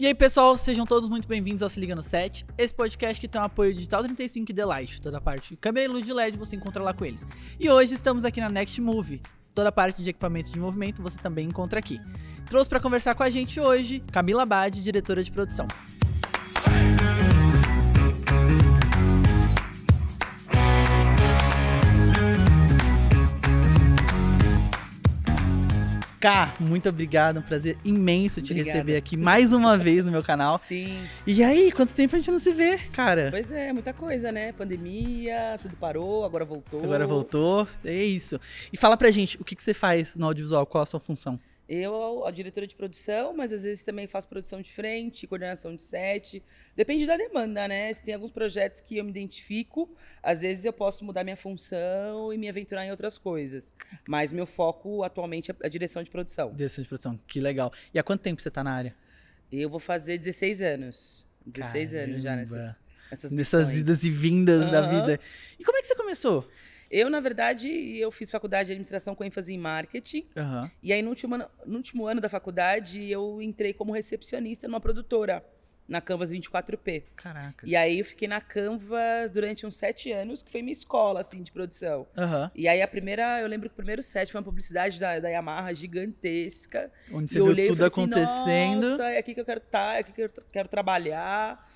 E aí, pessoal, sejam todos muito bem-vindos ao Se Liga no 7. Esse podcast que tem o apoio Digital 35 e The Light. Toda a parte de câmera e luz de LED você encontra lá com eles. E hoje estamos aqui na Next Move. Toda a parte de equipamentos de movimento você também encontra aqui. Trouxe para conversar com a gente hoje Camila Bade, diretora de produção. Cá, muito obrigado, um prazer imenso te Obrigada. receber aqui mais uma vez no meu canal. Sim. E aí, quanto tempo a gente não se vê, cara? Pois é, muita coisa, né? Pandemia, tudo parou, agora voltou. Agora voltou, é isso. E fala pra gente, o que, que você faz no audiovisual? Qual a sua função? Eu, a diretora de produção, mas às vezes também faço produção de frente, coordenação de set. Depende da demanda, né? Se tem alguns projetos que eu me identifico, às vezes eu posso mudar minha função e me aventurar em outras coisas. Mas meu foco atualmente é a direção de produção. Direção de produção, que legal. E há quanto tempo você tá na área? Eu vou fazer 16 anos. 16 anos já Caramba. nessas, nessas Nessas idas e vindas da Aham. vida. E como é que você começou? Eu, na verdade, eu fiz faculdade de administração com ênfase em marketing. Aham. E aí, no último, ano, no último ano da faculdade, eu entrei como recepcionista numa produtora, na Canvas 24P. Caraca. E aí, eu fiquei na Canvas durante uns sete anos, que foi minha escola, assim, de produção. Aham. E aí, a primeira, eu lembro que o primeiro set foi uma publicidade da, da Yamaha gigantesca. Onde você eu viu olhei e tudo assim, acontecendo. Nossa, é aqui que eu quero estar, é aqui que eu quero trabalhar.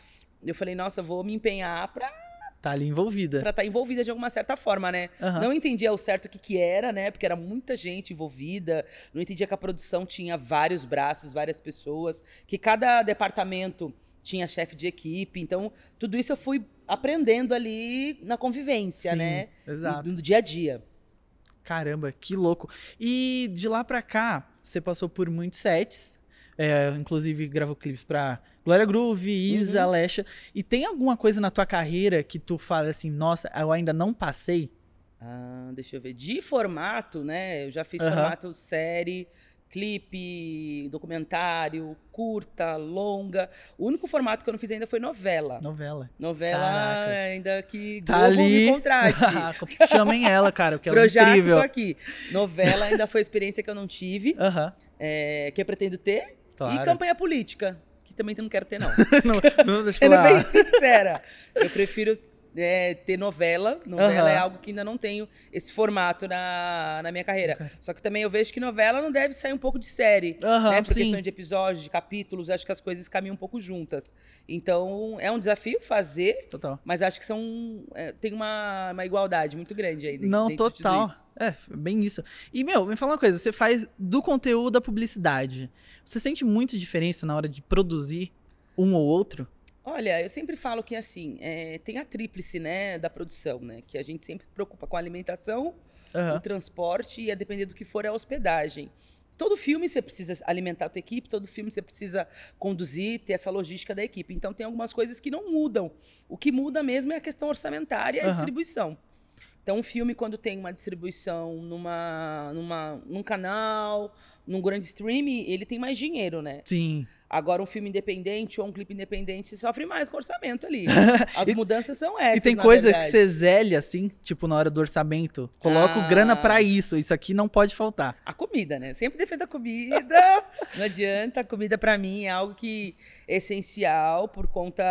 Eu falei, nossa, vou me empenhar pra Tá ali envolvida. para estar envolvida de alguma certa forma, né? Aham. Não entendia o certo o que, que era, né? Porque era muita gente envolvida. Não entendia que a produção tinha vários braços, várias pessoas, que cada departamento tinha chefe de equipe. Então, tudo isso eu fui aprendendo ali na convivência, Sim, né? exato. No, no dia a dia. Caramba, que louco. E de lá pra cá, você passou por muitos sets. É, inclusive gravou clipes pra Glória Groove, Isa, Uhum. Alexa. E tem alguma coisa na tua carreira que tu fala assim, nossa, eu ainda não passei? Ah, deixa eu ver. De formato, né? Eu já fiz Aham. formato série, clipe, documentário, curta, longa. O único formato que eu não fiz ainda foi novela. Novela. Novela Caracas. ainda que Tá Globo ali. me contrate. Chamem ela, cara, porque ela é Projac, incrível. tô aqui. Novela ainda foi experiência que eu não tive, Aham. é, que eu pretendo ter. Claro. E campanha política, que também não quero ter, não. não, eu Sendo falar. bem sincera. Eu prefiro é, ter novela. Novela Aham. é algo que ainda não tenho esse formato na, na minha carreira. Só que também eu vejo que novela não deve sair um pouco de série. Aham, né? Por sim. questão de episódios, de capítulos, acho que as coisas caminham um pouco juntas. Então, é um desafio fazer, Total. mas acho que são. é, tem uma, uma igualdade muito grande aí. dentro- Não, dentro total. É, bem isso. E, meu, me fala uma coisa, você faz do conteúdo a publicidade. Você sente muita diferença na hora de produzir um ou outro? Olha, eu sempre falo que assim, é, tem a tríplice, né, da produção, né? Que a gente sempre se preocupa com a alimentação, Aham. o transporte e, a depender do que for, a hospedagem. Todo filme você precisa alimentar a tua equipe, todo filme você precisa conduzir, ter essa logística da equipe. Então tem algumas coisas que não mudam. O que muda mesmo é a questão orçamentária e a Aham. distribuição. Então, um filme, quando tem uma distribuição numa, numa, num canal, num grande streaming, ele tem mais dinheiro, né? Sim. Agora, um filme independente ou um clipe independente, sofre mais com orçamento ali. As E- mudanças são essas. e tem coisa verdade. que você zele assim, tipo na hora do orçamento. Coloca Ah. grana pra isso, isso aqui não pode faltar. A comida, né? Eu sempre defendo a comida. não adianta. A comida, pra mim, é algo que é essencial por conta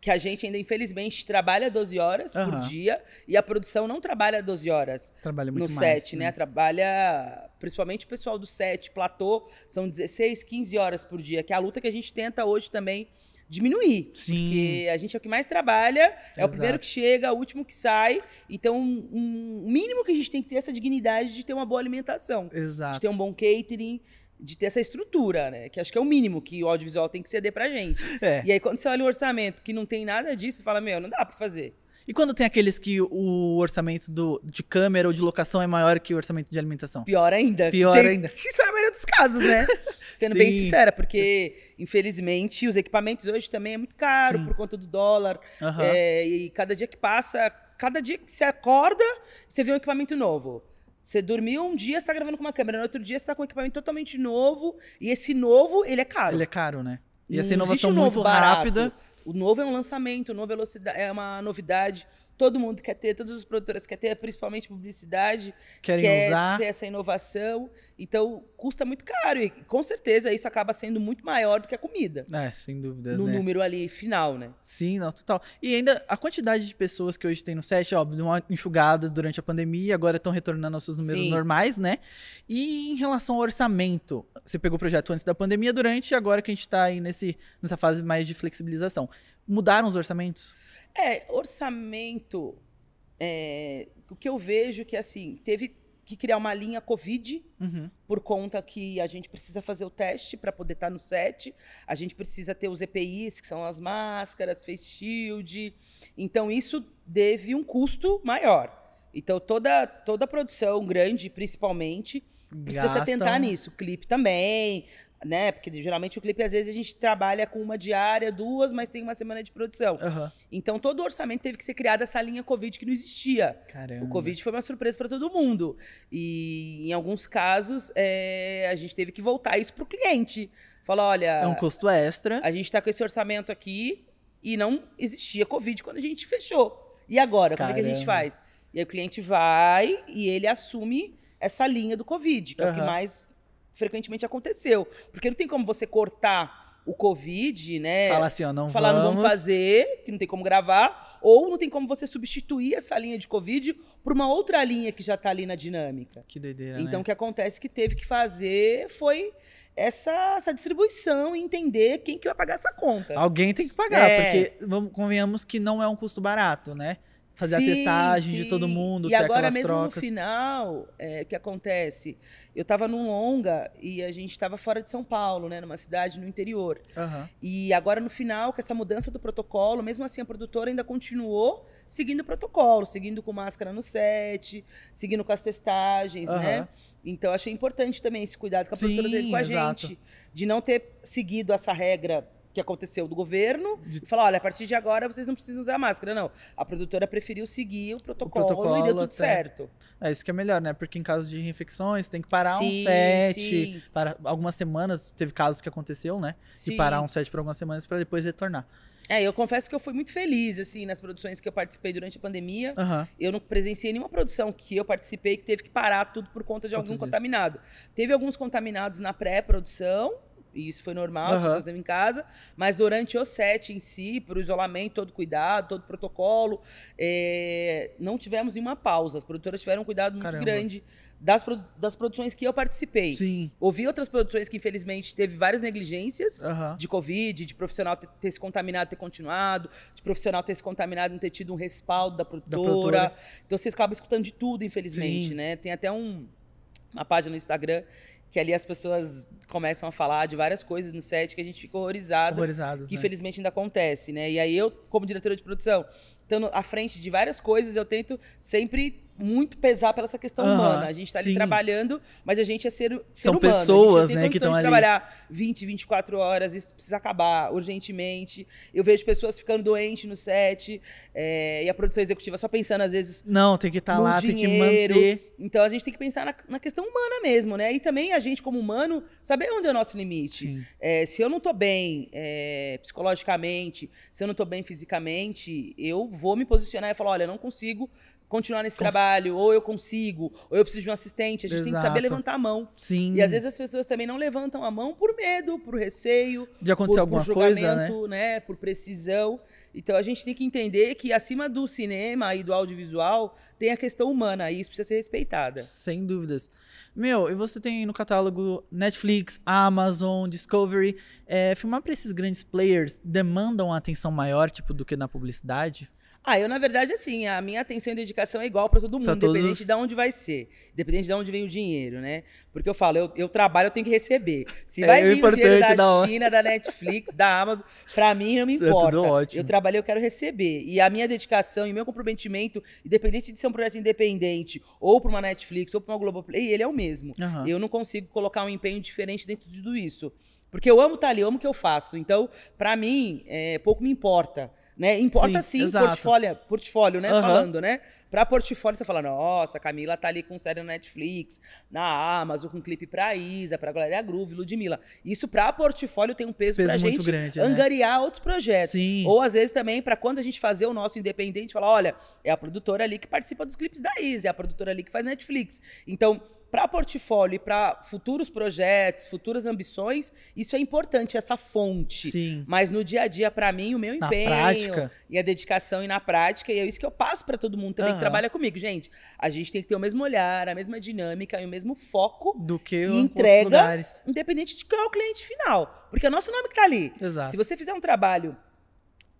que a gente ainda, infelizmente, trabalha 12 horas Aham. por dia e a produção não trabalha 12 horas. Trabalha muito no mais. set, né? Trabalha, principalmente o pessoal do set, platô, são 16, 15 horas por dia, que é a luta que a gente tenta hoje também diminuir. Sim. Porque a gente é o que mais trabalha, é Exato. o primeiro que chega, o último que sai. Então, um, um mínimo que a gente tem que ter é essa dignidade de ter uma boa alimentação, Exato. de ter um bom catering, de ter essa estrutura, né? Que acho que é o mínimo que o audiovisual tem que ceder pra gente. É. E aí, quando você olha o orçamento que não tem nada disso, você fala, meu, não dá pra fazer. E quando tem aqueles que o orçamento do, de câmera ou de locação é maior que o orçamento de alimentação? Pior ainda. Pior Tem- ainda. Isso é a maioria dos casos, né? Sendo bem Sim. sincera, porque, infelizmente, os equipamentos hoje também é muito caro Sim. por conta do dólar. Aham. É, e cada dia que passa, cada dia que você acorda, você vê um equipamento novo. Você dormiu um dia, você tá gravando com uma câmera, no outro dia você tá com um equipamento totalmente novo, e esse novo, ele é caro. Ele é caro, né? E essa inovação um novo muito barato. rápida. O novo é um lançamento, o novo é é uma novidade. Todo mundo quer ter, todas as produtoras querem ter, principalmente publicidade, Querem quer usar. ter essa inovação. Então, custa muito caro e com certeza isso acaba sendo muito maior do que a comida. É, sem dúvidas, no né? número ali final, né? Sim, não, total. E ainda a quantidade de pessoas que hoje tem no set, óbvio, deu uma enxugada durante a pandemia, agora estão retornando aos seus números Sim. normais, né? E em relação ao orçamento, você pegou o projeto antes da pandemia, durante, e agora que a gente tá aí nesse, nessa fase mais de flexibilização. Mudaram os orçamentos? É, orçamento. é, o que eu vejo que assim, teve que criar uma linha Covid Uhum. por conta que a gente precisa fazer o teste para poder estar no set, a gente precisa ter os EPIs, que são as máscaras, face shield. Então, isso teve um custo maior. Então, toda, toda produção grande, principalmente, precisa se atentar nisso. Clipe também, né? Porque geralmente o clipe, às vezes, a gente trabalha com uma diária, duas, mas tem uma semana de produção. Aham. Então, todo o orçamento teve que ser criado essa linha Covid que não existia. Caramba. O Covid foi uma surpresa para todo mundo. E, em alguns casos, é, a gente teve que voltar isso para o cliente. Falar, olha, É um custo extra. a gente está com esse orçamento aqui e não existia Covid quando a gente fechou. E agora, como é que a gente Caramba. faz? E aí o cliente vai e ele assume essa linha do Covid, que é o que mais frequentemente aconteceu. Porque não tem como você cortar o Covid, né? Fala assim, ó, não falar não vamos. vamos fazer, que não tem como gravar, ou não tem como você substituir essa linha de Covid por uma outra linha que já está ali na dinâmica. Que doideira, Então, né? o que acontece que teve que fazer foi essa, essa distribuição e entender quem que vai pagar essa conta. Alguém tem que pagar, É. porque vamos, convenhamos que não é um custo barato, né? Fazer Sim, a testagem de sim. todo mundo, E ter agora mesmo trocas. no final, é, o que acontece? Eu estava num longa e a gente estava fora de São Paulo, né, numa cidade no interior. Aham. E agora no final, com essa mudança do protocolo, mesmo assim a produtora ainda continuou seguindo o protocolo, seguindo com máscara no set, seguindo com as testagens, né? Aham. Então achei importante também esse cuidado que a produtora teve com a exato. gente, de não ter seguido essa regra que aconteceu do governo De- falar, olha, a partir de agora vocês não precisam usar máscara, não. A produtora preferiu seguir o protocolo, protocolo e deu tudo até. certo. É isso que é melhor, né? Porque em caso de reinfecções, tem que parar um Sim, set. sim. Para algumas semanas, teve casos que aconteceu, né? De Sim. parar um set por algumas semanas para depois retornar. É, eu confesso que eu fui muito feliz, assim, nas produções que eu participei durante a pandemia. Aham. Eu não presenciei nenhuma produção que eu participei que teve que parar tudo por conta de Por algum contaminado. Teve alguns contaminados na pré-produção, e isso foi normal, as Aham. pessoas em casa, mas durante o set em si, para o isolamento, todo cuidado, todo protocolo, é, não tivemos nenhuma pausa. As produtoras tiveram um cuidado muito Caramba. grande das, das produções que eu participei. Sim. Ouvi outras produções que, infelizmente, teve várias negligências Aham. de Covid, de profissional ter, ter se contaminado, ter continuado, de profissional ter se contaminado, não ter tido um respaldo da produtora. produtora. Então vocês acabam escutando de tudo, infelizmente, Sim. né? Tem até um, uma página no Instagram que ali as pessoas começam a falar de várias coisas no set que a gente fica horrorizado. Horrorizados, Que né? infelizmente ainda acontece, né? E aí eu, como diretora de produção, estando à frente de várias coisas, eu tento sempre muito pesar pela essa questão Aham, humana. A gente está ali trabalhando, mas a gente é ser, ser São humano. pessoas, a gente não né, tem que estão de ali. trabalhar 20, 24 horas, isso precisa acabar urgentemente. Eu vejo pessoas ficando doentes no set, é, e a produção executiva só pensando, às vezes, Não, tem que estar no lá, tem que dinheiro. manter. Então a gente tem que pensar na, na questão humana mesmo, né? E também a gente, como humano, saber onde é o nosso limite. É, se eu não tô bem é, psicologicamente, se eu não tô bem fisicamente, eu vou me posicionar e falar: olha, eu não consigo continuar nesse Cons- trabalho, ou eu consigo, ou eu preciso de um assistente. A gente tem que saber Exato. levantar a mão. Sim. E às vezes as pessoas também não levantam a mão por medo, por receio, De acontecer por, alguma por coisa, julgamento, né? Por precisão. Então a gente tem que entender que acima do cinema e do audiovisual tem a questão humana e isso precisa ser respeitada. Sem dúvidas. Meu, e você tem no catálogo Netflix, Amazon, Discovery. É, filmar pra esses grandes players demandam uma atenção maior, tipo, do que na publicidade? Ah, eu, na verdade, assim, a minha atenção e dedicação é igual para todo mundo, todos independente de onde vai ser, independente de onde vem o dinheiro, né? Porque eu falo, eu, eu trabalho, eu tenho que receber. Se É vai vir o dinheiro da. China, da Netflix, da Amazon, pra mim não me tudo importa. ótimo. Eu trabalhei, eu quero receber. E a minha dedicação e meu comprometimento, independente de ser um projeto independente, ou para uma Netflix, ou para uma Globoplay, ele é o mesmo. Aham. Eu não consigo colocar um empenho diferente dentro de tudo isso. Porque eu amo estar ali, eu amo o que eu faço. Então, pra mim, é, pouco me importa Né? Importa Sim, sim, portfólio, portfólio, né? Aham. Falando, né? Pra portfólio, você fala, nossa, a Camila tá ali com série na Netflix, na Amazon, com clipe pra Isa, pra Glória Groove, Ludmilla. Isso pra portfólio tem um peso, Peso pra gente grande, né? angariar outros projetos. Sim. Ou às vezes também, pra quando a gente fazer o nosso independente, falar, olha, é a produtora ali que participa dos clipes da Isa, é a produtora ali que faz Netflix. Então, para portfólio e para futuros projetos, futuras ambições, isso é importante, essa fonte. Sim. Mas no dia a dia, para mim, o meu Na empenho prática. e a dedicação e na prática, e é isso que eu passo para todo mundo também Aham. que trabalha comigo. Gente, a gente tem que ter o mesmo olhar, a mesma dinâmica e o mesmo foco Do que e entrega, lugares. independente de qual é o cliente final. Porque é o nosso nome que tá ali. Exato. Se você fizer um trabalho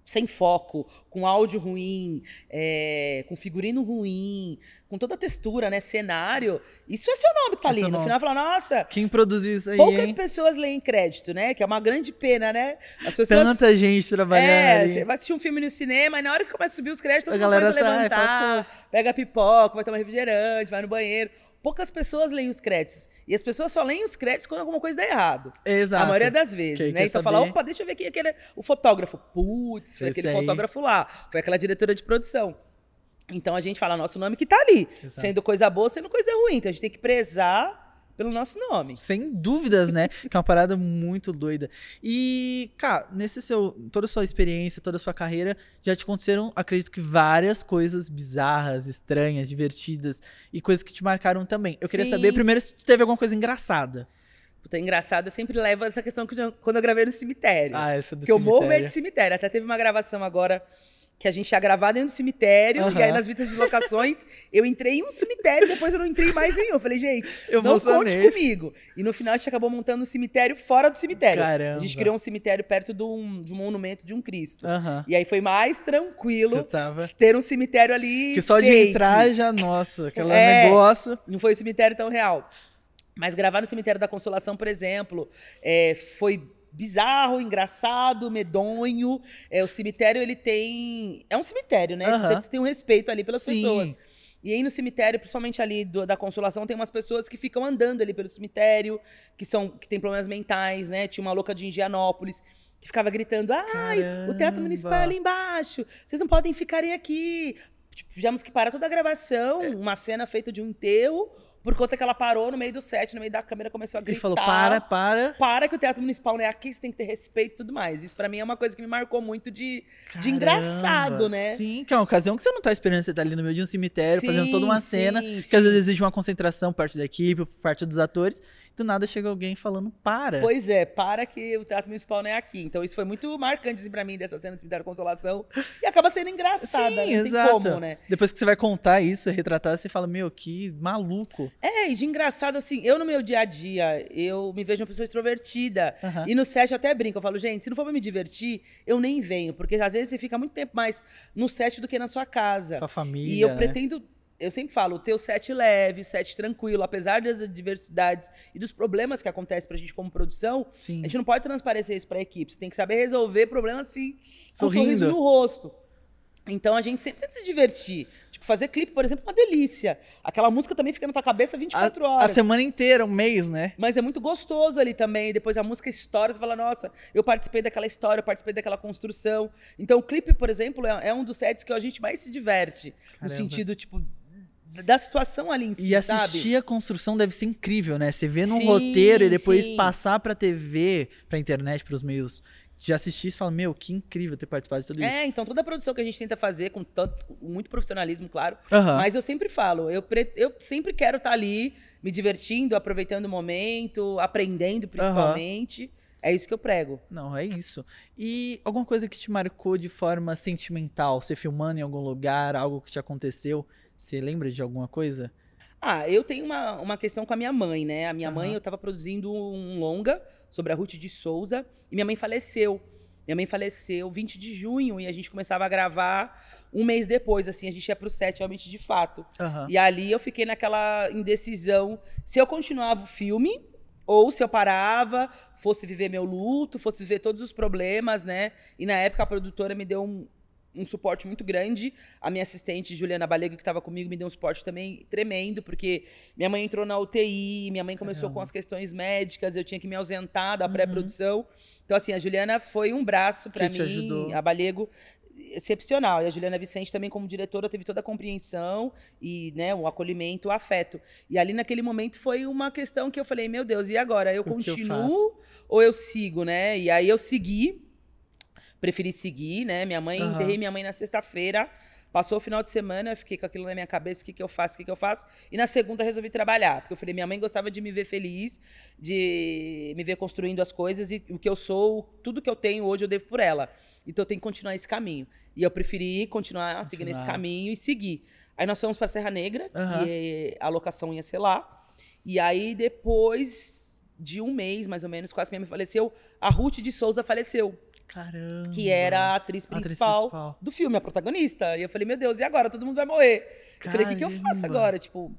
sem foco, com áudio ruim, é, com figurino ruim, com toda a textura, né? Cenário, isso é seu nome que tá É ali. No final, fala, nossa, Quem produziu isso aí, poucas hein? pessoas leem crédito, né? Que é uma grande pena, né? As pessoas. Tanta gente trabalhando É, ali. você vai assistir um filme no cinema e na hora que começa a subir os créditos, todo mundo começa a levantar, fala, pega pipoca, vai tomar refrigerante, vai no banheiro. Poucas pessoas leem os créditos. E as pessoas só leem os créditos quando alguma coisa dá errado. Exato. A maioria das vezes, aí né? Então fala, opa, deixa eu ver quem é aquele. O fotógrafo. Putz, foi aquele fotógrafo lá. Foi aquela diretora de produção. Então a gente fala nosso nome que tá ali. Exato. Sendo coisa boa, sendo coisa ruim. Então a gente tem que prezar pelo nosso nome. Sem dúvidas, né? que é uma parada muito doida. E, cara, nesse seu. Toda a sua experiência, toda a sua carreira, já te aconteceram, acredito que várias coisas bizarras, estranhas, divertidas e coisas que te marcaram também. Eu queria Sim. saber, primeiro, se teve alguma coisa engraçada. Puta, engraçado, eu sempre levo essa questão que eu- quando eu gravei no cemitério. Ah, essa do Porque eu morro medo cemitério. de cemitério. Até teve uma gravação agora que a gente ia gravar dentro do cemitério. E aí, nas vistas de locações, eu entrei em um cemitério, depois eu não entrei mais nenhum. Eu falei, gente, Eu não conte nesse. comigo. E no final, a gente acabou montando um cemitério fora do cemitério. Caramba. A gente criou um cemitério perto de um, de um monumento de um Cristo. E aí foi mais tranquilo tava. ter um cemitério ali. Que só de fake. entrar já, nossa, aquele É. negócio. Não foi um cemitério tão real. Mas gravar no cemitério da Consolação, por exemplo, é, foi bizarro, engraçado, medonho. É, o cemitério, ele tem... É um cemitério, né? Então, Você tem um respeito ali pelas Sim. pessoas. E aí no cemitério, principalmente ali do- da Consolação, tem umas pessoas que ficam andando ali pelo cemitério, que são que têm problemas mentais, né? Tinha uma louca de Indianópolis que ficava gritando: "Ai, o teatro municipal é Caramba. ali embaixo. Vocês não podem ficarem aqui". Tipo, tivemos que parar toda a gravação, É. uma cena feita de um enterro, por conta que ela parou no meio do set, no meio da câmera começou a gritar. falou: para, para. Para que o Teatro Municipal não é aqui, você tem que ter respeito e tudo mais. Isso pra mim é uma coisa que me marcou muito de, de engraçado, Caramba, né? Sim, que é uma ocasião que você não tá esperando, você tá ali no meio de um cemitério, fazendo toda uma Sim, cena, sim, que às sim. vezes exige uma concentração por parte da equipe, por parte dos atores, e do nada chega alguém falando, para. Pois é, para que o Teatro Municipal não é aqui. Então isso foi muito marcante assim, pra mim, dessa cena do Cemitério Consolação. E acaba sendo engraçada, Sim, tem exato. como, né? Depois que você vai contar isso, retratar, você fala, meu, que maluco. É, e de engraçado, assim, eu no meu dia a dia, eu me vejo uma pessoa extrovertida. Aham. E no set eu até brinco, eu falo, gente, se não for pra me divertir, eu nem venho. Porque às vezes você fica muito tempo mais no set do que na sua casa. Com a família, E eu né? pretendo. Eu sempre falo, o set leve, o set tranquilo, apesar das adversidades e dos problemas que acontecem pra gente como produção, Sim. a gente não pode transparecer isso pra equipe. Você tem que saber resolver problemas assim, com um sorriso no rosto. Então a gente sempre tenta se divertir. Tipo, fazer clipe, por exemplo, é uma delícia. Aquela música também fica na tua cabeça 24 a, horas. a semana inteira, um mês, né? Mas é muito gostoso ali também. Depois a música estoura, você fala, nossa, eu participei daquela história, eu participei daquela construção. Então o clipe, por exemplo, é, é um dos sets que a gente mais se diverte. No Caramba. sentido, tipo, da situação ali em si, E assistir sabe? a construção deve ser incrível, né? Você vê num Sim, roteiro e depois sim. passar pra TV, pra internet, pros meios de assistir, você fala, meu, que incrível ter participado de tudo isso. É, então toda a produção que a gente tenta fazer com tanto, muito profissionalismo, claro. Mas eu sempre falo, eu, pre- eu sempre quero estar ali, me divertindo, aproveitando o momento, aprendendo principalmente. É isso que eu prego. Não, é isso. E alguma coisa que te marcou de forma sentimental? Você filmando em algum lugar, algo que te aconteceu? Você lembra de alguma coisa? Ah, eu tenho uma, uma questão com a minha mãe, né? A minha Aham. mãe, eu tava produzindo um longa sobre a Ruth de Souza e minha mãe faleceu. Minha mãe faleceu 20 de junho e a gente começava a gravar um mês depois, assim, a gente ia pro set realmente de fato. Aham. E ali eu fiquei naquela indecisão se eu continuava o filme ou se eu parava, fosse viver meu luto, fosse viver todos os problemas, né? E na época a produtora me deu um, um suporte muito grande. A minha assistente, Juliana Balego, que estava comigo, me deu um suporte também tremendo, porque minha mãe entrou na UTI, minha mãe começou Caramba. com as questões médicas, eu tinha que me ausentar da pré-produção. Então, assim, a Juliana foi um braço para mim, ajudou. a Balego. excepcional. E a Juliana Vicente também, como diretora, teve toda a compreensão e né, o acolhimento, o afeto. E ali naquele momento foi uma questão que eu falei, meu Deus, e agora? Eu O eu continuo faço? ou eu sigo, né? E aí eu segui, preferi seguir, né? Minha mãe, Aham. enterrei minha mãe na sexta-feira. Passou o final de semana, eu fiquei com aquilo na minha cabeça, o que, que eu faço, o que, que eu faço. E na segunda resolvi trabalhar, porque eu falei, minha mãe gostava de me ver feliz, de me ver construindo as coisas e o que eu sou, tudo que eu tenho hoje eu devo por ela. Então eu tenho que continuar esse caminho. E eu preferi continuar seguindo esse Continuar. caminho e seguir. Aí nós fomos para Serra Negra, Aham. que a locação ia ser lá. E aí depois de um mês, mais ou menos, quase que minha mãe faleceu, a Ruth de Souza faleceu Caramba. que era a atriz A atriz principal, principal. do filme, a protagonista. E eu falei, meu Deus, e agora? Todo mundo vai morrer. Eu falei, o que, que eu faço Caramba. agora? Tipo,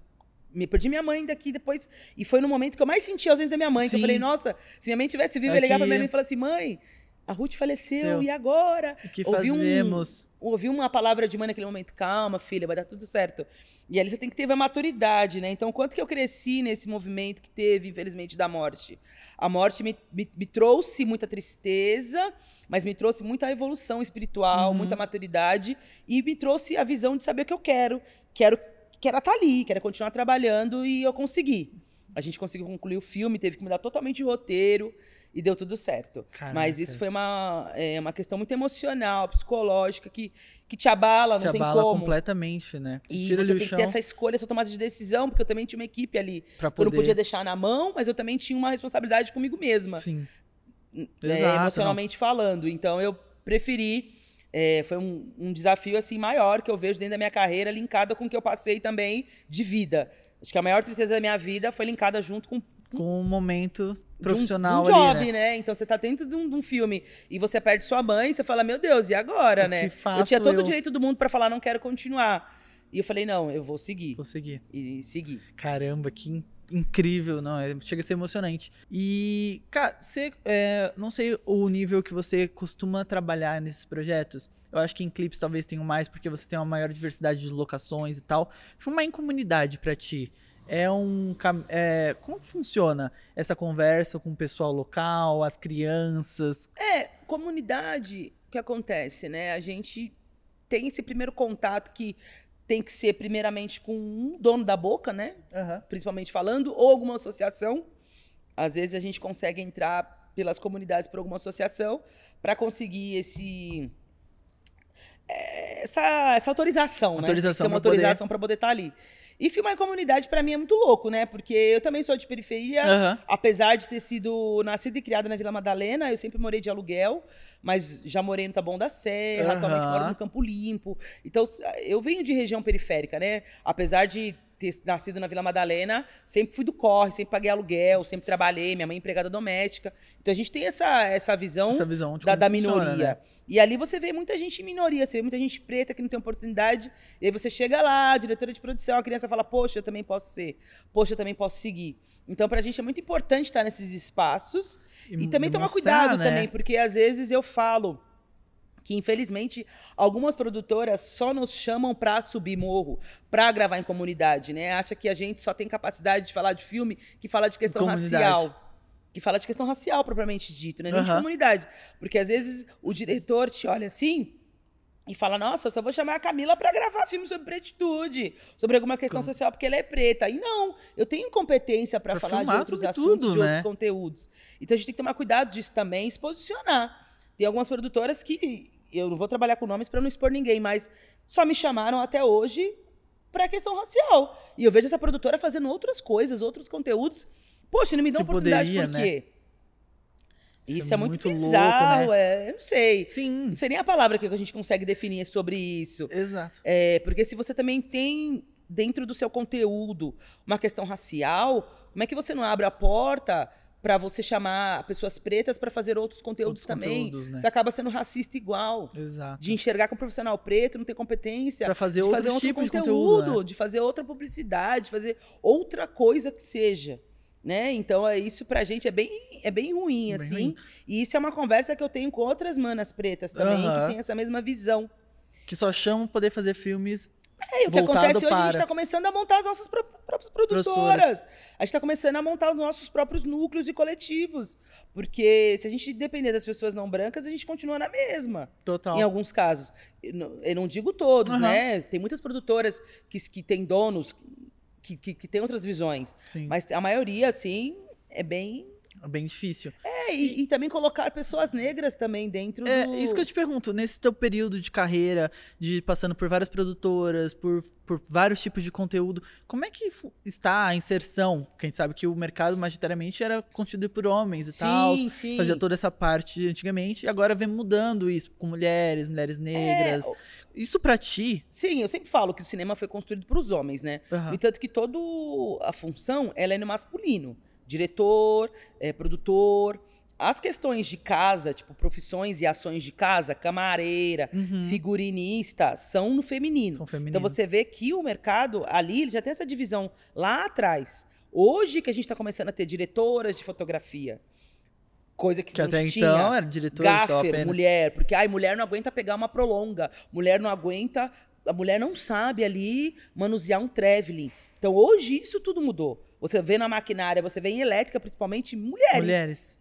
me perdi minha mãe daqui depois. E foi no momento que eu mais senti a ausência da minha mãe. Que eu falei, nossa, se minha mãe tivesse viva, eu ligava pra que- minha mãe e falava assim, mãe, a Ruth faleceu, Seu. e agora? O que Ouvi um- fazemos? ouvi uma palavra de mãe naquele momento, calma, filha, vai dar tudo certo. E ali você tem que ter a maturidade, né? Então, quanto que eu cresci nesse movimento que teve, infelizmente, da morte? A morte me, me, me trouxe muita tristeza, mas me trouxe muita evolução espiritual, Uhum. muita maturidade e me trouxe a visão de saber o que eu quero. Quero, quero estar ali, quero continuar trabalhando e eu consegui. A gente conseguiu concluir o filme, teve que mudar totalmente o roteiro e deu tudo certo. Mas isso Caracas. foi uma, é, uma questão muito emocional, psicológica, que, que te abala, Te não tem abala como. completamente, né? Te E você o tem que chão ter essa escolha, essa tomada de decisão, porque eu também tinha uma equipe ali. pra Eu poder... não podia deixar na mão, mas eu também tinha uma responsabilidade comigo mesma, Sim. né, Exato, emocionalmente falando. Então eu preferi. é, foi um, um desafio assim maior que eu vejo dentro da minha carreira, linkada com o que eu passei também de vida. Acho que a maior tristeza da minha vida foi linkada junto com Com um momento de um- profissional de um, job, ali, né? né? Então você tá dentro de um, de um filme e você perde sua mãe, você fala, meu Deus, e agora, O né? eu tinha todo eu? o direito do mundo pra falar, não quero continuar. E eu falei, não, eu vou seguir. Vou seguir. E seguir. Caramba, que in- incrível, não, é- chega a ser emocionante. E, cara, você, é, não sei o nível que você costuma trabalhar nesses projetos. Eu acho que em clipes talvez tenham mais, porque você tem uma maior diversidade de locações e tal. Filmar em comunidade pra ti. É um. É, como funciona essa conversa com o pessoal local, as crianças? É, comunidade, o que acontece, né? A gente tem esse primeiro contato que tem que ser primeiramente com um dono da boca, né? Principalmente falando, ou alguma associação. Às vezes a gente consegue entrar pelas comunidades por alguma associação para conseguir esse é, essa, essa autorização, Autorização né? Tem uma poder- autorização para poder estar ali. E filmar em comunidade para mim é muito louco, né? Porque eu também sou de periferia, Aham. apesar de ter sido nascida e criada na Vila Madalena, eu sempre morei de aluguel, mas já morei no Taboão da Serra, atualmente Aham. moro no Campo Limpo. Então, eu venho de região periférica, né? Apesar de ter nascido na Vila Madalena, sempre fui do corre, sempre paguei aluguel, sempre trabalhei, minha mãe é empregada doméstica. Então a gente tem essa, essa visão, Essa visão da, da minoria. né? E ali você vê muita gente em minoria, você vê muita gente preta que não tem oportunidade. E aí você chega lá, a diretora de produção, a criança fala: Poxa, eu também posso ser. Poxa, eu também posso seguir. Então, pra gente é muito importante estar nesses espaços E e, também tomar cuidado né? também, porque às vezes eu falo que infelizmente algumas produtoras só nos chamam pra subir morro, pra gravar em comunidade, né? Acha que a gente só tem capacidade de falar de filme que fala de questão racial. Que fala de questão racial propriamente dito, né? Nem de Aham. comunidade. Porque às vezes o diretor te olha assim e fala: Nossa, eu só vou chamar a Camila pra gravar filme sobre pretitude, sobre alguma questão social porque ela é preta. E não, eu tenho competência Pra falar de outros assuntos, tudo, de né? outros conteúdos. Então a gente tem que tomar cuidado disso também e se posicionar. Tem algumas produtoras que eu não vou trabalhar com nomes pra não expor ninguém, mas só me chamaram até hoje pra questão racial. E eu vejo essa produtora fazendo outras coisas, outros conteúdos. Poxa, não me dão Que oportunidade poderia, por né? quê? Isso Isso, é é muito, muito louco, bizarro, né? é, eu não sei. Sim, Não sei nem a palavra que a gente consegue definir sobre isso. exato. É, porque se você também tem dentro do seu conteúdo uma questão racial, como é que você não abre a porta para você chamar pessoas pretas para fazer outros conteúdos Outros também? conteúdos, né? Você acaba sendo racista igual. Exato. De enxergar que um profissional preto não tem competência Pra fazer de fazer outro tipos de conteúdo, conteúdo, né? de fazer outra publicidade, de fazer outra coisa que seja. Né? Então, é, isso pra gente é bem, é bem ruim, Bem assim. ruim. E isso é uma conversa que eu tenho com outras manas pretas também, que tem essa mesma visão. Que só chamam poder fazer filmes É, e o que acontece hoje, a para- gente está começando a montar as nossas pró- próprias produtoras. A gente está começando a montar os nossos próprios núcleos e coletivos. Porque se a gente depender das pessoas não brancas, a gente continua na mesma. Total. Em alguns casos. Eu não, digo todos, Aham. né? Tem muitas produtoras que, que têm donos, que, que, que têm outras visões. Sim. Mas a maioria, assim, é bem. É bem difícil. É, e, e também colocar pessoas negras também dentro É do. isso que eu te pergunto, nesse teu período de carreira, de passando por várias produtoras, por, por vários tipos de conteúdo, como é que está a inserção? Porque a gente sabe que o mercado majoritariamente era constituído por homens e tal, sim. fazia toda essa parte antigamente, e agora vem mudando isso com mulheres, mulheres negras. o- Isso pra ti, Sim, eu sempre falo que o cinema foi construído para os homens, né? No entanto que toda a função ela é no masculino. Diretor, eh, produtor. As questões de casa, tipo profissões e ações de casa, camareira, figurinista, são no feminino. Uhum. São feminino. Então você vê que o mercado ali já tem essa divisão lá atrás. Hoje que a gente está começando a ter diretoras de fotografia. Coisa que, que até tinha. então era diretor só Gaffer, apenas. mulher, porque ai, mulher não aguenta pegar uma prolonga, mulher não aguenta, a mulher não sabe ali manusear um traveling. Então hoje isso tudo mudou. Você vê na maquinária, você vê em elétrica, principalmente mulheres, Mulheres.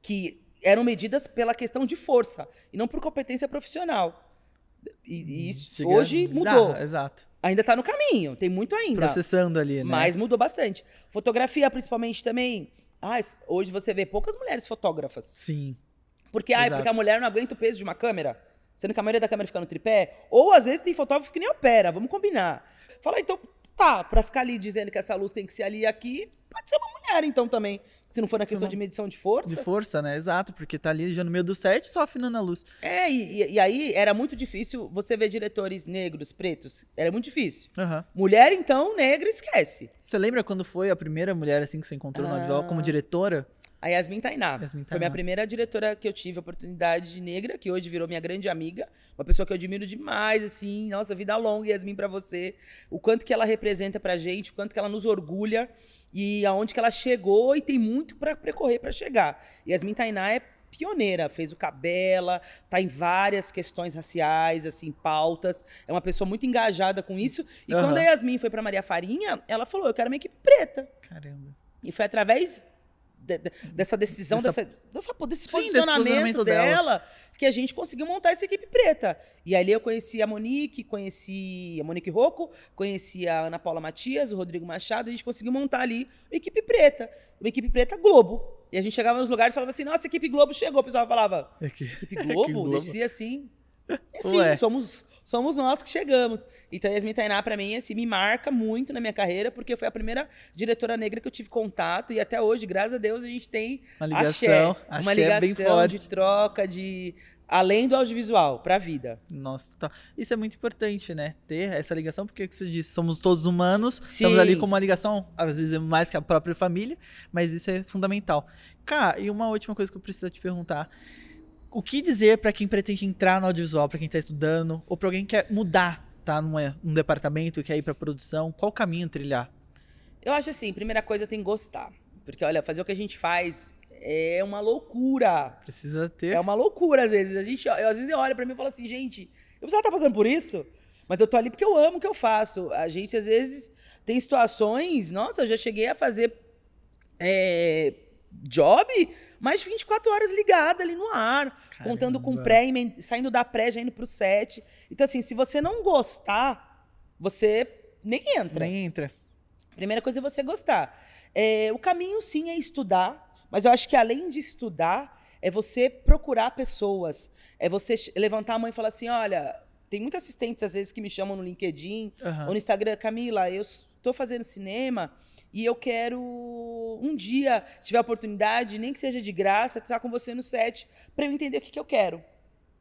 que eram medidas pela questão de força e não por competência profissional. E, e isso Chega hoje bizarro, mudou. Exato. Ainda está no caminho, tem muito ainda. Processando ali, né? Mas mudou bastante. Fotografia, principalmente também. Ah, hoje você vê poucas mulheres fotógrafas. Sim. Porque, Exato. porque a mulher não aguenta o peso de uma câmera, sendo que a maioria da câmera fica no tripé. Ou às vezes tem fotógrafo que nem opera, vamos combinar. Fala, então, tá, pra ficar ali dizendo que essa luz tem que ser ali e aqui, pode ser uma mulher então também. Se não for na questão de medição de força. De força, né? Exato, porque tá ali já no meio do set, só afinando a luz. É, e, e- aí era muito difícil você ver diretores negros, pretos. Era muito difícil. Aham. Mulher, então, negra, esquece. Você lembra quando foi a primeira mulher assim que você encontrou no Ah. audiovisual como diretora? A Yasmin Tainá. Yasmin Foi minha Tainá. primeira diretora que eu tive a oportunidade de negra, que hoje virou minha grande amiga. Uma pessoa que eu admiro demais, assim. Nossa, vida longa, Yasmin, pra você. O quanto que ela representa pra gente, o quanto que ela nos orgulha e aonde que ela chegou e tem muito pra percorrer pra chegar. Yasmin Tainá é pioneira, fez o Cabela, tá em várias questões raciais, assim, pautas. É uma pessoa muito engajada com isso. E Aham. quando a Yasmin foi pra Maria Farinha, ela falou: "Eu quero uma equipe preta". Caramba. E foi através de- de- dessa decisão, Dessa- dessa, dessa, desse Sim, desse posicionamento, posicionamento dela, dela. que a gente conseguiu montar essa equipe preta. E ali eu conheci a Monique, conheci a Monique Rocco, conheci a Ana Paula Matias, o Rodrigo Machado, a gente conseguiu montar ali uma equipe preta. Uma equipe preta Globo. E a gente chegava nos lugares e falava assim, nossa, a equipe Globo chegou. O pessoal falava, Aqui. equipe Globo? Globo. Descia assim. É Ué. somos, somos nós que chegamos. Então, Yasmin Tainá, pra mim, assim, me marca muito na minha carreira, porque foi a primeira diretora negra que eu tive contato. E até hoje, graças a Deus, a gente tem Uma ligação. axé, uma Axé ligação bem forte. de troca, de além do audiovisual, pra vida. Nossa, total. Isso é muito importante, né? Ter essa ligação, porque, como você disse, somos todos humanos, Sim. estamos ali com uma ligação, às vezes é mais que a própria família, mas isso é fundamental. Cara, e uma última coisa que eu preciso te perguntar. O que dizer pra quem pretende entrar no audiovisual, pra quem tá estudando, ou pra alguém que quer mudar, tá num, num departamento, quer ir pra produção, qual caminho trilhar? Eu acho assim, primeira coisa tem que gostar. Porque, olha, fazer o que a gente faz é uma loucura. Precisa ter. É uma loucura, às vezes. A gente, eu, às vezes eu olho pra mim e falo assim, gente, eu precisava estar passando por isso, mas eu tô ali porque eu amo o que eu faço. A gente, às vezes, tem situações. Nossa, eu já cheguei a fazer é, job mais de 24 horas ligada ali no ar, contando com Caramba. pré, saindo da pré, já indo pro set. Então, assim, se você não gostar, você nem entra. Nem entra. Primeira coisa é você gostar. É, o caminho, sim, é estudar, mas eu acho que além de estudar, é você procurar pessoas. É você levantar a mão e falar assim: olha, tem muitos assistentes, às vezes, que me chamam no LinkedIn Aham. ou no Instagram, Camila, eu estou fazendo cinema e eu quero um dia, se tiver oportunidade, nem que seja de graça, estar com você no set, para eu entender o que, que eu quero.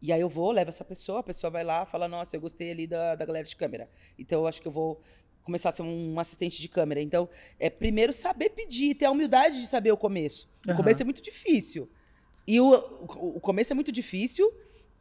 E aí eu vou, levo essa pessoa, a pessoa vai lá, fala, nossa, eu gostei ali da, da galera de câmera. Então eu acho que eu vou começar a ser um assistente de câmera. Então, é primeiro saber pedir, ter a humildade de saber o começo. O Aham. começo é muito difícil. E o, o, o começo é muito difícil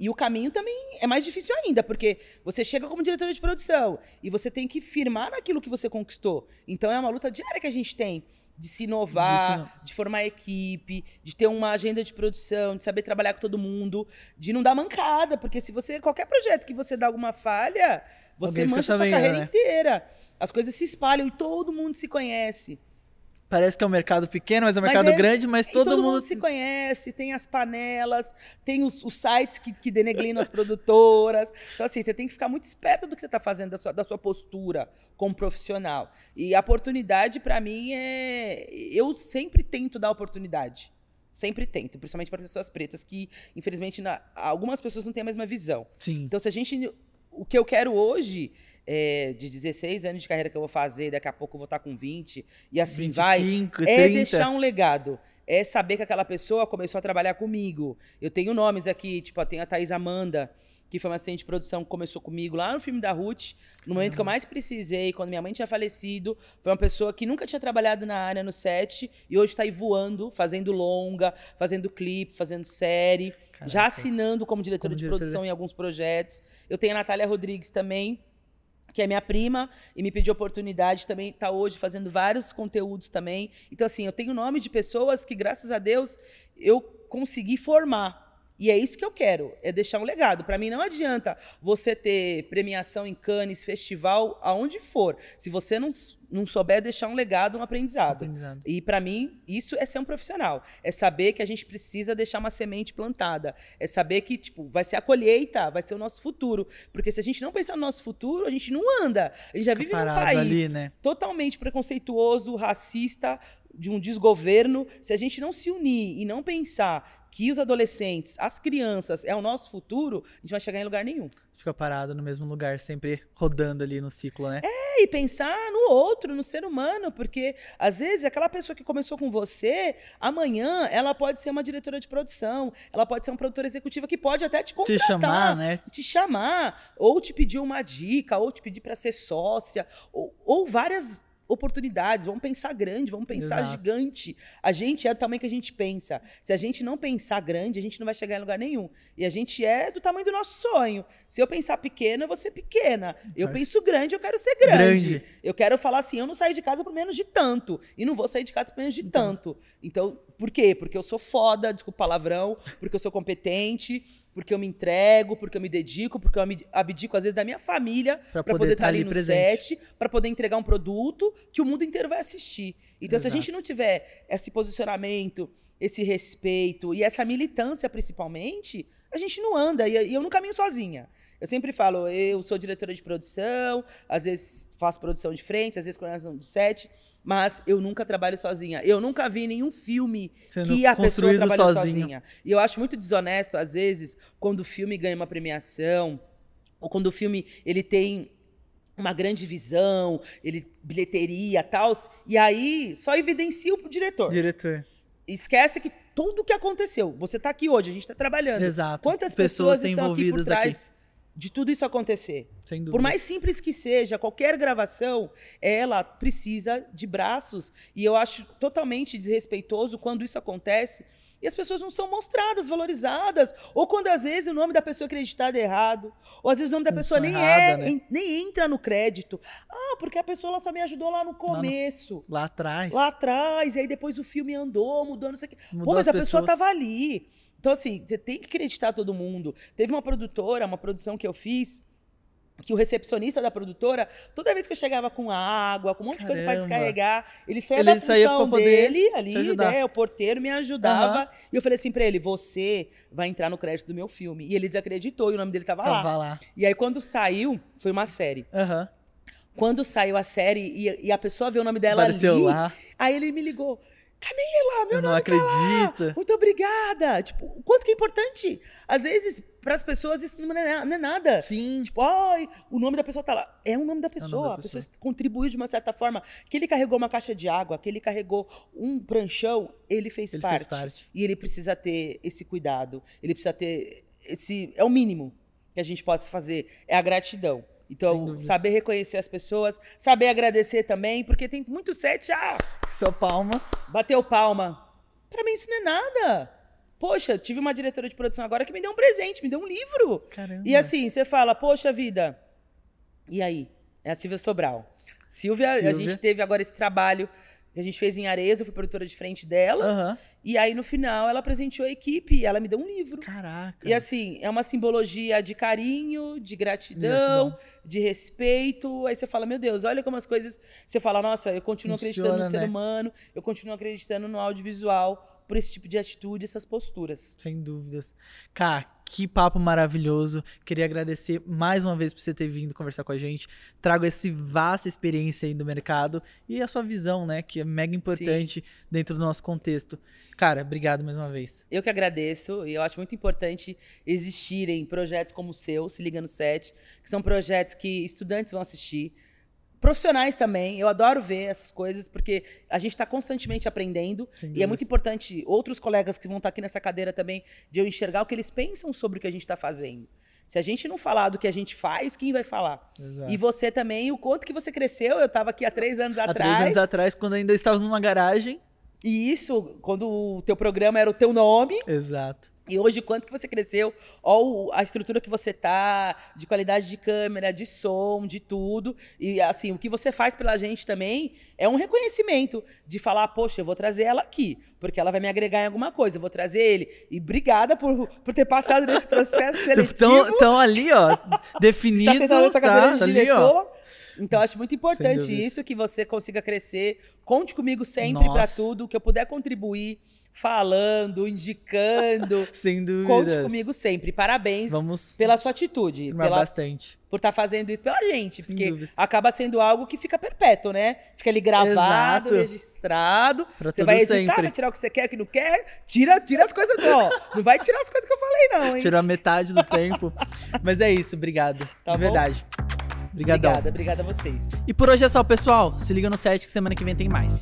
e o caminho também é mais difícil ainda, porque você chega como diretora de produção e você tem que firmar naquilo que você conquistou. Então é uma luta diária que a gente tem. de se inovar, De de, se ino- formar equipe, de ter uma agenda de produção, de saber trabalhar com todo mundo, de não dar mancada, porque se você qualquer projeto que você dá alguma falha, você Alguém mancha a sua carreira né? inteira. As coisas se espalham e todo mundo se conhece. Parece que é um mercado pequeno, mas é um Mas mercado é- grande, mas E todo, mundo. se conhece, tem as panelas, tem os, os sites que, que deneglinam as produtoras. Então, assim, você tem que ficar muito esperto do que você está fazendo, da sua, da sua postura como profissional. E a oportunidade, para mim, é. Eu sempre tento dar oportunidade. Sempre tento, principalmente para pessoas pretas, que, infelizmente, na- algumas pessoas não têm a mesma visão. Sim. Então, se a gente. O que eu quero hoje, é, de 16 anos de carreira que eu vou fazer, daqui a pouco eu vou estar com 20, e assim vai. 25, É 30. deixar um legado. É saber que aquela pessoa começou a trabalhar comigo. Eu tenho nomes aqui, tipo, eu tenho a Thaís Amanda, que foi uma assistente de produção que começou comigo lá no filme da Ruth. No momento que eu mais precisei, quando minha mãe tinha falecido, foi uma pessoa que nunca tinha trabalhado na área no set e hoje está aí voando, fazendo longa, fazendo clipe, fazendo série, já Caracas. assinando como diretora Como de diretora. produção em alguns projetos. Eu tenho a Natália Rodrigues também, que é minha prima e me pediu oportunidade também está hoje fazendo vários conteúdos também. Então assim, eu tenho nome de pessoas que graças a Deus eu consegui formar. E é isso que eu quero, é deixar um legado. Para mim não adianta você ter premiação em Cannes, festival, aonde for, se você não, não souber deixar um legado, um aprendizado. Aprendizado. E para mim, isso é ser um profissional. É saber que a gente precisa deixar uma semente plantada. É saber que, tipo, vai ser a colheita, vai ser o nosso futuro. Porque se a gente não pensar no nosso futuro, a gente não anda. A gente já vive num país ali, né? totalmente preconceituoso, racista, de um desgoverno. Se a gente não se unir e não pensar que os adolescentes, as crianças, é o nosso futuro, a gente vai chegar em lugar nenhum. Fica parado no mesmo lugar, sempre rodando ali no ciclo, né? É, e pensar no outro, no ser humano, porque às vezes aquela pessoa que começou com você, amanhã ela pode ser uma diretora de produção, ela pode ser uma produtora executiva que pode até te contratar, chamar, né? te chamar, ou te pedir uma dica, ou te pedir para ser sócia, ou, ou várias oportunidades. Vamos pensar grande, vamos pensar Exato. gigante. A gente é do tamanho que a gente pensa. Se a gente não pensar grande, a gente não vai chegar em lugar nenhum. E a gente é do tamanho do nosso sonho. Se eu pensar pequeno, eu vou ser pequena. Eu Mas- penso grande, eu quero ser grande. Grande. Eu quero falar assim, eu não saio de casa por menos de tanto. E não vou sair de casa por menos de tanto. Então, por quê? Porque eu sou foda, desculpa o palavrão, porque eu sou competente, porque eu me entrego, porque eu me dedico, porque eu me abdico, às vezes, da minha família para poder poder tá estar ali ali no presente. set, para poder entregar um produto que o mundo inteiro vai assistir. Então, se a Exato. gente não tiver esse posicionamento, esse respeito e essa militância, principalmente, a gente não anda. E e eu não caminho sozinha. Eu sempre falo, eu sou diretora de produção, às vezes faço produção de frente, às vezes coordenação de set, mas eu nunca trabalho sozinha. Eu nunca vi nenhum filme Sendo que a pessoa trabalhou sozinho. sozinha. E eu acho muito desonesto, às vezes, quando o filme ganha uma premiação, ou quando o filme ele tem uma grande visão, ele bilheteria, tal, e aí só evidencia o diretor. Diretor. Esquece que tudo o que aconteceu, você está aqui hoje, a gente está trabalhando. Exato. Quantas Pessoas pessoas, estão aqui por envolvidas aqui. De tudo isso acontecer? Sem dúvida. Por mais simples que seja, qualquer gravação, ela precisa de braços. E eu acho totalmente desrespeitoso quando isso acontece e as pessoas não são mostradas, valorizadas. Ou quando, às vezes, o nome da pessoa é acreditado errado. Ou, às vezes, o nome da pessoa nem, errada, é, né? nem entra no crédito. Ah, porque a pessoa ela só me ajudou lá no começo. Lá atrás. Lá atrás, e aí depois o filme andou, mudou, não sei o quê. Mudou Pô, mas as a pessoa pessoas. tava ali. Então, assim, você tem que acreditar todo mundo. Teve uma produtora, uma produção que eu fiz, que o recepcionista da produtora, toda vez que eu chegava com água, com um monte de coisa para Caramba. descarregar, ele saía Ele da função dele ali, né? O porteiro me ajudava. Aham. E eu falei assim pra ele: você vai entrar no crédito do meu filme. E ele desacreditou e o nome dele tava, lá. Tava lá. E aí, quando saiu, foi uma série. Aham. Quando saiu a série e, e a pessoa vê o nome dela Apareceu ali, lá. aí ele me ligou. Camila, meu Eu não nome tá lá. acredito. Muito obrigada. Tipo, o quanto que é importante. Às vezes, para as pessoas, isso não é, não é nada. Sim. Tipo, ai, o nome da pessoa tá lá. É o nome da pessoa. da a pessoa pessoa. contribuiu de uma certa forma. Que ele carregou uma caixa de água, que ele carregou um pranchão, ele fez, Ele fez parte. parte. E ele precisa ter esse cuidado. Ele precisa ter esse. É o mínimo que a gente possa fazer. É a gratidão. Então, saber reconhecer as pessoas, saber agradecer também, porque tem muito set, ah, Só palmas. bateu palma. Pra mim isso não é nada. Poxa, tive uma diretora de produção agora que me deu um presente, me deu um livro. Caramba. E assim, você fala, poxa vida. E aí? É a Silvia Sobral. Silvia, a Silvia. gente teve agora esse trabalho a gente fez em Areia, eu fui produtora de frente dela. Aham. E aí, no final, ela presenteou a equipe e ela me deu um livro. Caraca. E assim, é uma simbologia de carinho, de gratidão, Gratidão. de respeito. Aí você fala, meu Deus, olha como as coisas. Você fala, nossa, eu continuo acreditando no Funciona, ser né? humano, eu continuo acreditando no audiovisual por esse tipo de atitude, essas posturas. Sem dúvidas. Cá, que papo maravilhoso. Queria agradecer mais uma vez por você ter vindo conversar com a gente. Trago essa vasta experiência aí do mercado e a sua visão, né? Que é mega importante dentro do nosso contexto. Cara, obrigado mais uma vez. Eu que agradeço e eu acho muito importante existirem projetos como o seu, Se Liga no Set, que são projetos que estudantes vão assistir, profissionais também. Eu adoro ver essas coisas porque a gente está constantemente aprendendo e é muito importante outros colegas que vão estar aqui nessa cadeira também de eu enxergar o que eles pensam sobre o que a gente está fazendo. Se a gente não falar do que a gente faz, quem vai falar? Exato. E você também, o quanto que você cresceu. Eu estava aqui há três anos Há atrás. três anos atrás, quando ainda estávamos numa garagem. E isso, quando o teu programa era o teu nome, Exato. E hoje, quanto que você cresceu, ó, o- a estrutura que você tá, de qualidade de câmera, de som, de tudo. E assim, o que você faz pela gente também é um reconhecimento de falar, poxa, eu vou trazer ela aqui, porque ela vai me agregar em alguma coisa, eu vou trazer ele. E obrigada por, por ter passado nesse processo seletivo. Estão ali, ó, definido. Está sentado nessa cadeira tá, de ali, diretor. Então, acho muito importante isso, que você consiga crescer. Conte comigo sempre para tudo, que eu puder contribuir, falando, indicando. Sem dúvidas. Conte comigo sempre. Parabéns Vamos pela sua atitude, pela, bastante. por estar fazendo isso pela gente, Sem porque dúvidas. acaba sendo algo que fica perpétuo, né? Fica ali gravado, Exato. registrado. Pra você vai editar, sempre. vai tirar o que você quer, o que não quer, tira, tira as coisas ó, Não vai tirar as coisas que eu falei, não, hein? Tirou a metade do tempo. Mas é isso, obrigado. Tá de bom? verdade. Obrigadão. Obrigada, obrigada a vocês. E por hoje é só, pessoal. Se liga no set que semana que vem tem mais.